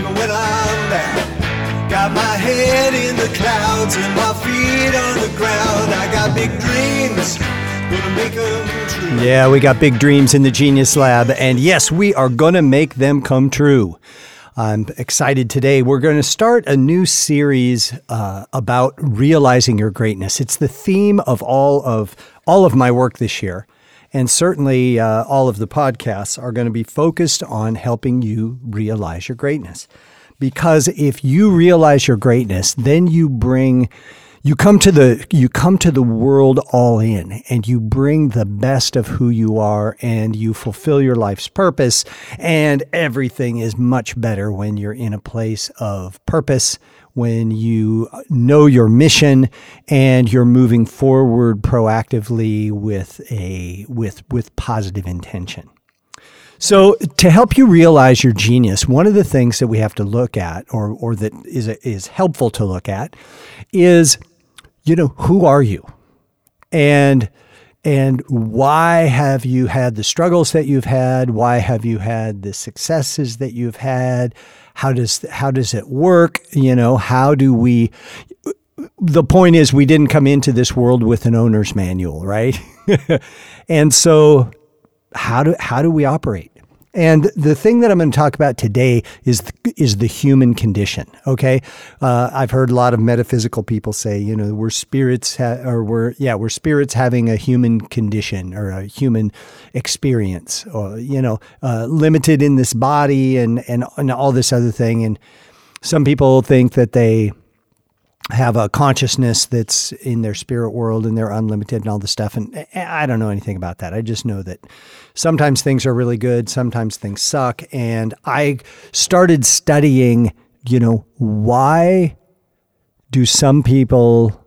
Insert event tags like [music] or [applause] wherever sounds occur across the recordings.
even when I'm down. Got my head in the clouds and my feet on the ground. I got big dreams. Yeah, we got big dreams in the Genius Lab, and yes, we are going to make them come true. I'm excited today. We're going to start a new series uh, about realizing your greatness. It's the theme of all of all of my work this year, and certainly uh, all of the podcasts are going to be focused on helping you realize your greatness. Because if you realize your greatness, then you bring you come to the you come to the world all in and you bring the best of who you are and you fulfill your life's purpose and everything is much better when you're in a place of purpose when you know your mission and you're moving forward proactively with a with with positive intention so, to help you realize your genius, one of the things that we have to look at, or, or that is, is helpful to look at, is you know, who are you? And and why have you had the struggles that you've had? Why have you had the successes that you've had? How does how does it work? You know, how do we the point is we didn't come into this world with an owner's manual, right? [laughs] and so how do how do we operate? And the thing that I'm going to talk about today is the, is the human condition. Okay, uh, I've heard a lot of metaphysical people say, you know, we're spirits, ha- or we're yeah, we're spirits having a human condition or a human experience, or you know, uh, limited in this body and and and all this other thing. And some people think that they have a consciousness that's in their spirit world and they're unlimited and all this stuff. And I don't know anything about that. I just know that sometimes things are really good, sometimes things suck. And I started studying, you know, why do some people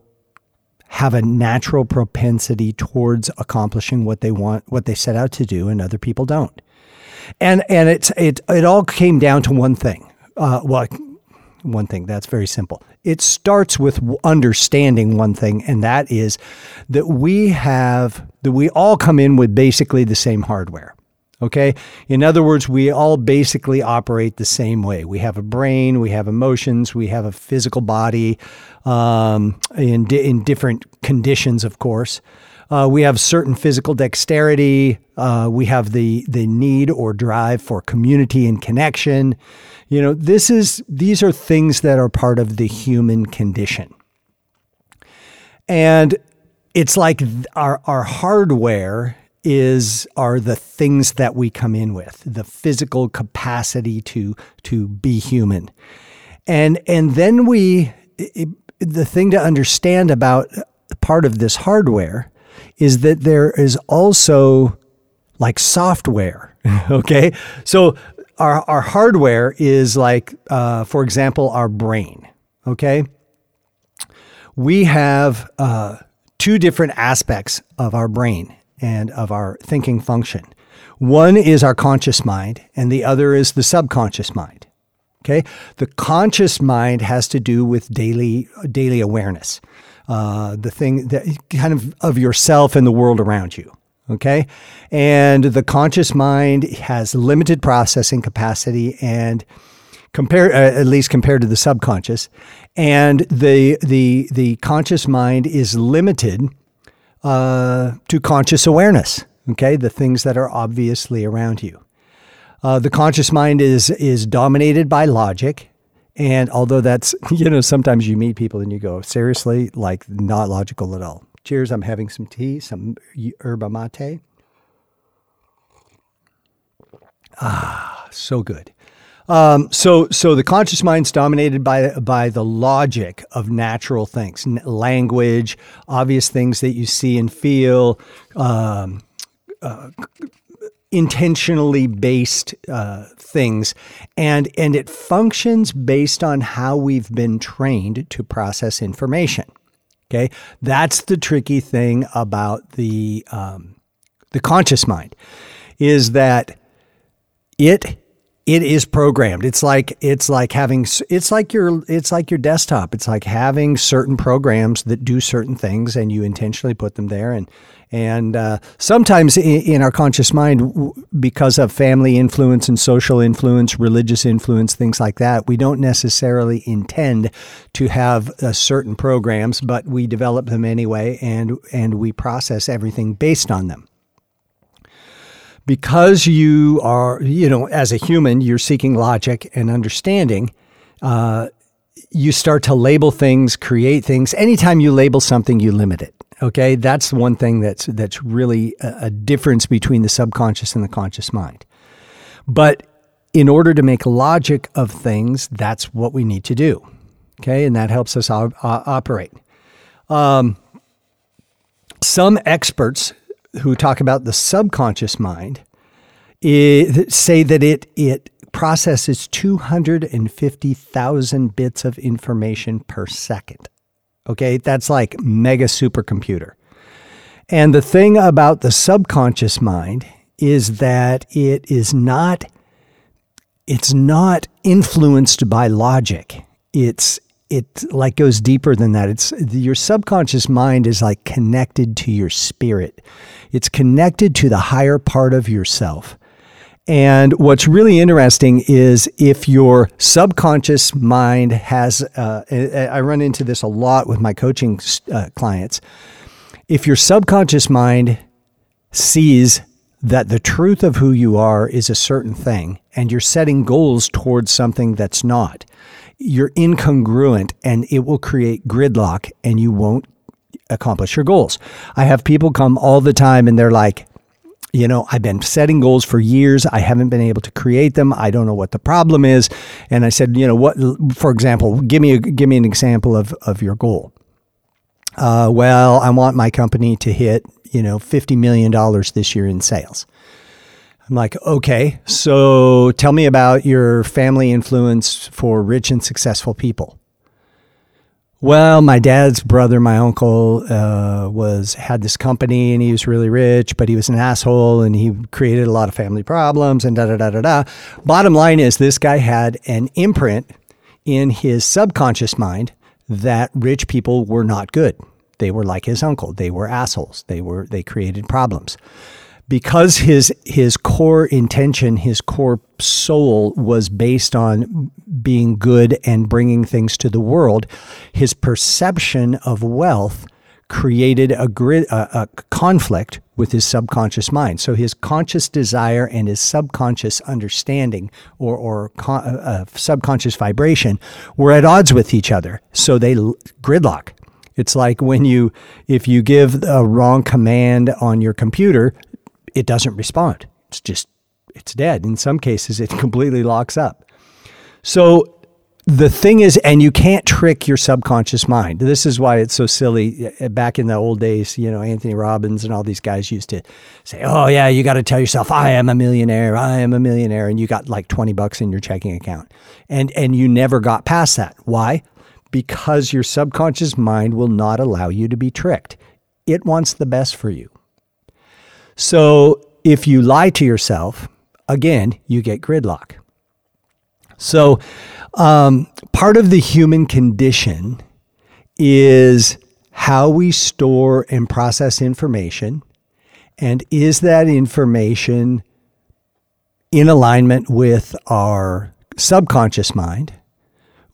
have a natural propensity towards accomplishing what they want, what they set out to do, and other people don't. And and it's it it all came down to one thing. Uh, well, one thing. That's very simple. It starts with understanding one thing, and that is that we have, that we all come in with basically the same hardware. Okay. In other words, we all basically operate the same way. We have a brain, we have emotions, we have a physical body um, in, di- in different conditions, of course. Uh, we have certain physical dexterity. Uh, we have the the need or drive for community and connection. You know, this is these are things that are part of the human condition. And it's like our our hardware is are the things that we come in with, the physical capacity to to be human. And and then we it, the thing to understand about part of this hardware is that there is also like software. [laughs] okay. So our, our hardware is like, uh, for example, our brain. Okay. We have uh, two different aspects of our brain and of our thinking function. One is our conscious mind, and the other is the subconscious mind. Okay, the conscious mind has to do with daily daily awareness, uh, the thing that kind of of yourself and the world around you. Okay. And the conscious mind has limited processing capacity and compare uh, at least compared to the subconscious. And the the the conscious mind is limited uh, to conscious awareness. Okay, the things that are obviously around you. Uh, the conscious mind is is dominated by logic, and although that's [laughs] you know sometimes you meet people and you go seriously like not logical at all. Cheers. I'm having some tea, some yerba mate. Ah, so good. Um, so, so the conscious mind's dominated by by the logic of natural things, language, obvious things that you see and feel, um, uh, intentionally based uh, things, and and it functions based on how we've been trained to process information. Okay, that's the tricky thing about the um, the conscious mind, is that it it is programmed. It's like it's like having it's like your it's like your desktop. It's like having certain programs that do certain things, and you intentionally put them there. And and uh, sometimes in, in, our conscious mind, because of family influence and social influence, religious influence, things like that, we don't necessarily intend to have uh, certain programs, but we develop them anyway, and and we process everything based on them because you are, you know, as a human, you're seeking logic and understanding. Uh, you start to label things, create things. Anytime you label something, you limit it. Okay, that's one thing that's that's really a, a difference between the subconscious and the conscious mind. But in order to make logic of things, that's what we need to do. Okay, and that helps us op- operate. Um, some experts who talk about the subconscious mind say that it it processes 250,000 bits of information per second. Okay, that's like mega supercomputer. And the thing about the subconscious mind is that it is not it's not influenced by logic. It's it like goes deeper than that. It's your subconscious mind is like connected to your spirit. It's connected to the higher part of yourself. And what's really interesting is if your subconscious mind has, uh, I run into this a lot with my coaching uh, clients. If your subconscious mind sees that the truth of who you are is a certain thing and you're setting goals towards something that's not, you're incongruent and it will create gridlock and you won't accomplish your goals. I have people come all the time and they're like, you know, I've been setting goals for years. I haven't been able to create them. I don't know what the problem is. And I said, you know, what, for example, give me a, give me an example of, of your goal. Uh, well, I want my company to hit, you know, $50 million this year in sales. I'm like, okay, so tell me about your family influence for rich and successful people. Well, my dad's brother, my uncle, uh, was had this company and he was really rich, but he was an asshole and he created a lot of family problems and da da da da da. Bottom line is, this guy had an imprint in his subconscious mind that rich people were not good. They were like his uncle. They were assholes. They were they created problems because his his core intention, his core soul was based on being good and bringing things to the world, his perception of wealth created a, grid, a, a conflict with his subconscious mind. So his conscious desire and his subconscious understanding or, or con, uh, uh subconscious vibration were at odds with each other. So they gridlock. It's like when you, if you give a wrong command on your computer, it doesn't respond. It's just, it's dead. In some cases, it [laughs] completely locks up. So the thing is, and you can't trick your subconscious mind. This is why it's so silly. Back in the old days, you know, Anthony Robbins and all these guys used to say, "Oh yeah, you got to tell yourself, I am a millionaire. I am a millionaire," and you got like twenty bucks in your checking account, and and you never got past that. Why? Because your subconscious mind will not allow you to be tricked. It wants the best for you. So if you lie to yourself, again, you get gridlock. So um, part of the human condition is how we store and process information. And is that information in alignment with our subconscious mind,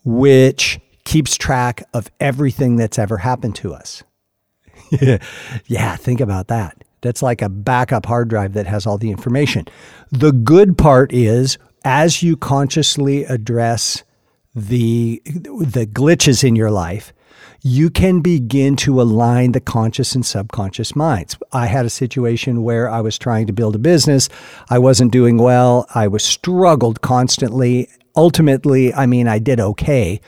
which keeps track of everything that's ever happened to us? [laughs] yeah, think about that. That's like a backup hard drive that has all the information. The good part is as you consciously address the the glitches in your life, you can begin to align the conscious and subconscious minds. I had a situation where I was trying to build a business. I wasn't doing well. I was struggled constantly. Ultimately, I mean, I did okay,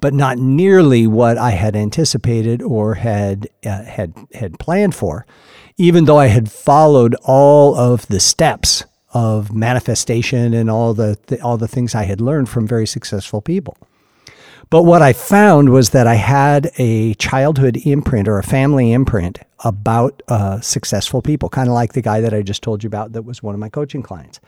but not nearly what I had anticipated or had uh, had had planned for even though I had followed all of the steps of manifestation and all the, the, all the things I had learned from very successful people. But what I found was that I had a childhood imprint or a family imprint about uh, successful people, kind of like the guy that I just told you about that was one of my coaching clients.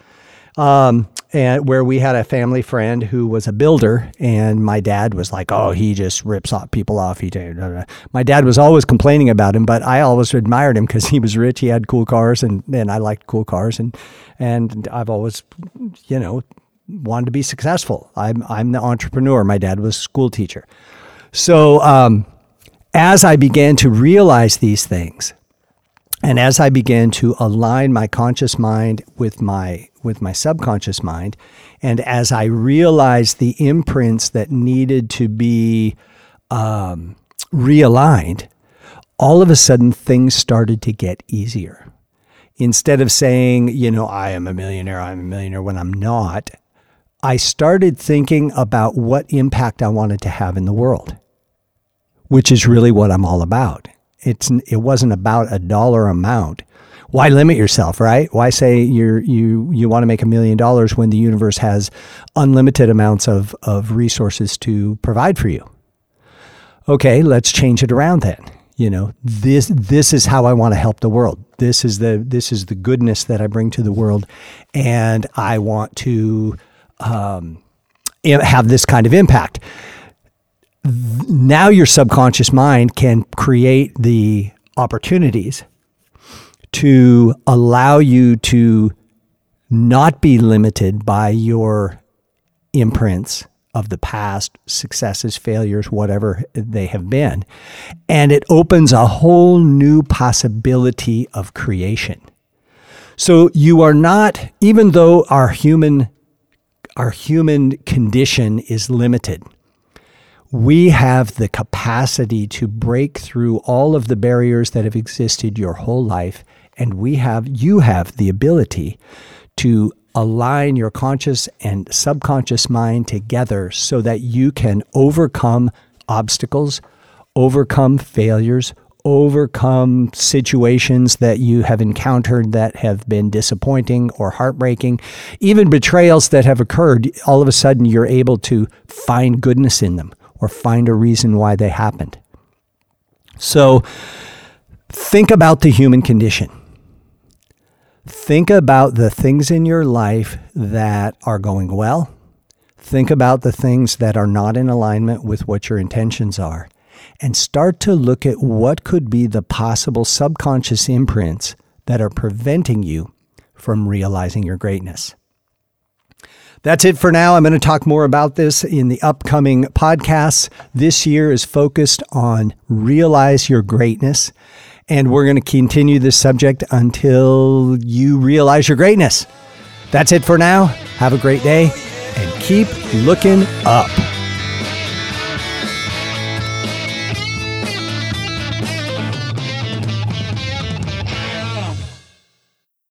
Um, and where we had a family friend who was a builder, and my dad was like, "Oh, he just rips off people off." He did. My dad was always complaining about him, but I always admired him because he was rich. He had cool cars, and and I liked cool cars, and and I've always, you know, wanted to be successful. I'm I'm the entrepreneur. My dad was a school teacher, so um, as I began to realize these things, and as I began to align my conscious mind with my with my subconscious mind, and as I realized the imprints that needed to be um, realigned, all of a sudden things started to get easier. Instead of saying, you know, I am a millionaire, I'm a millionaire when I'm not, I started thinking about what impact I wanted to have in the world, which is really what I'm all about. It's it wasn't about a dollar amount why limit yourself, right? Why say you're you you want to make a million dollars when the universe has unlimited amounts of of resources to provide for you? Okay, let's change it around then. You know, this this is how I want to help the world. This is the this is the goodness that I bring to the world, and I want to um, have this kind of impact. Now your subconscious mind can create the opportunities to allow you to not be limited by your imprints of the past, successes, failures, whatever they have been. And it opens a whole new possibility of creation. So you are not, even though our human, our human condition is limited, we have the capacity to break through all of the barriers that have existed your whole life and we have you have the ability to align your conscious and subconscious mind together so that you can overcome obstacles, overcome failures, overcome situations that you have encountered that have been disappointing or heartbreaking, even betrayals that have occurred. All of a sudden, you're able to find goodness in them or find a reason why they happened. So, think about the human condition Think about the things in your life that are going well. Think about the things that are not in alignment with what your intentions are. And start to look at what could be the possible subconscious imprints that are preventing you from realizing your greatness. That's it for now. I'm going to talk more about this in the upcoming podcasts. This year is focused on realize your greatness. And we're going to continue this subject until you realize your greatness. That's it for now. Have a great day and keep looking up.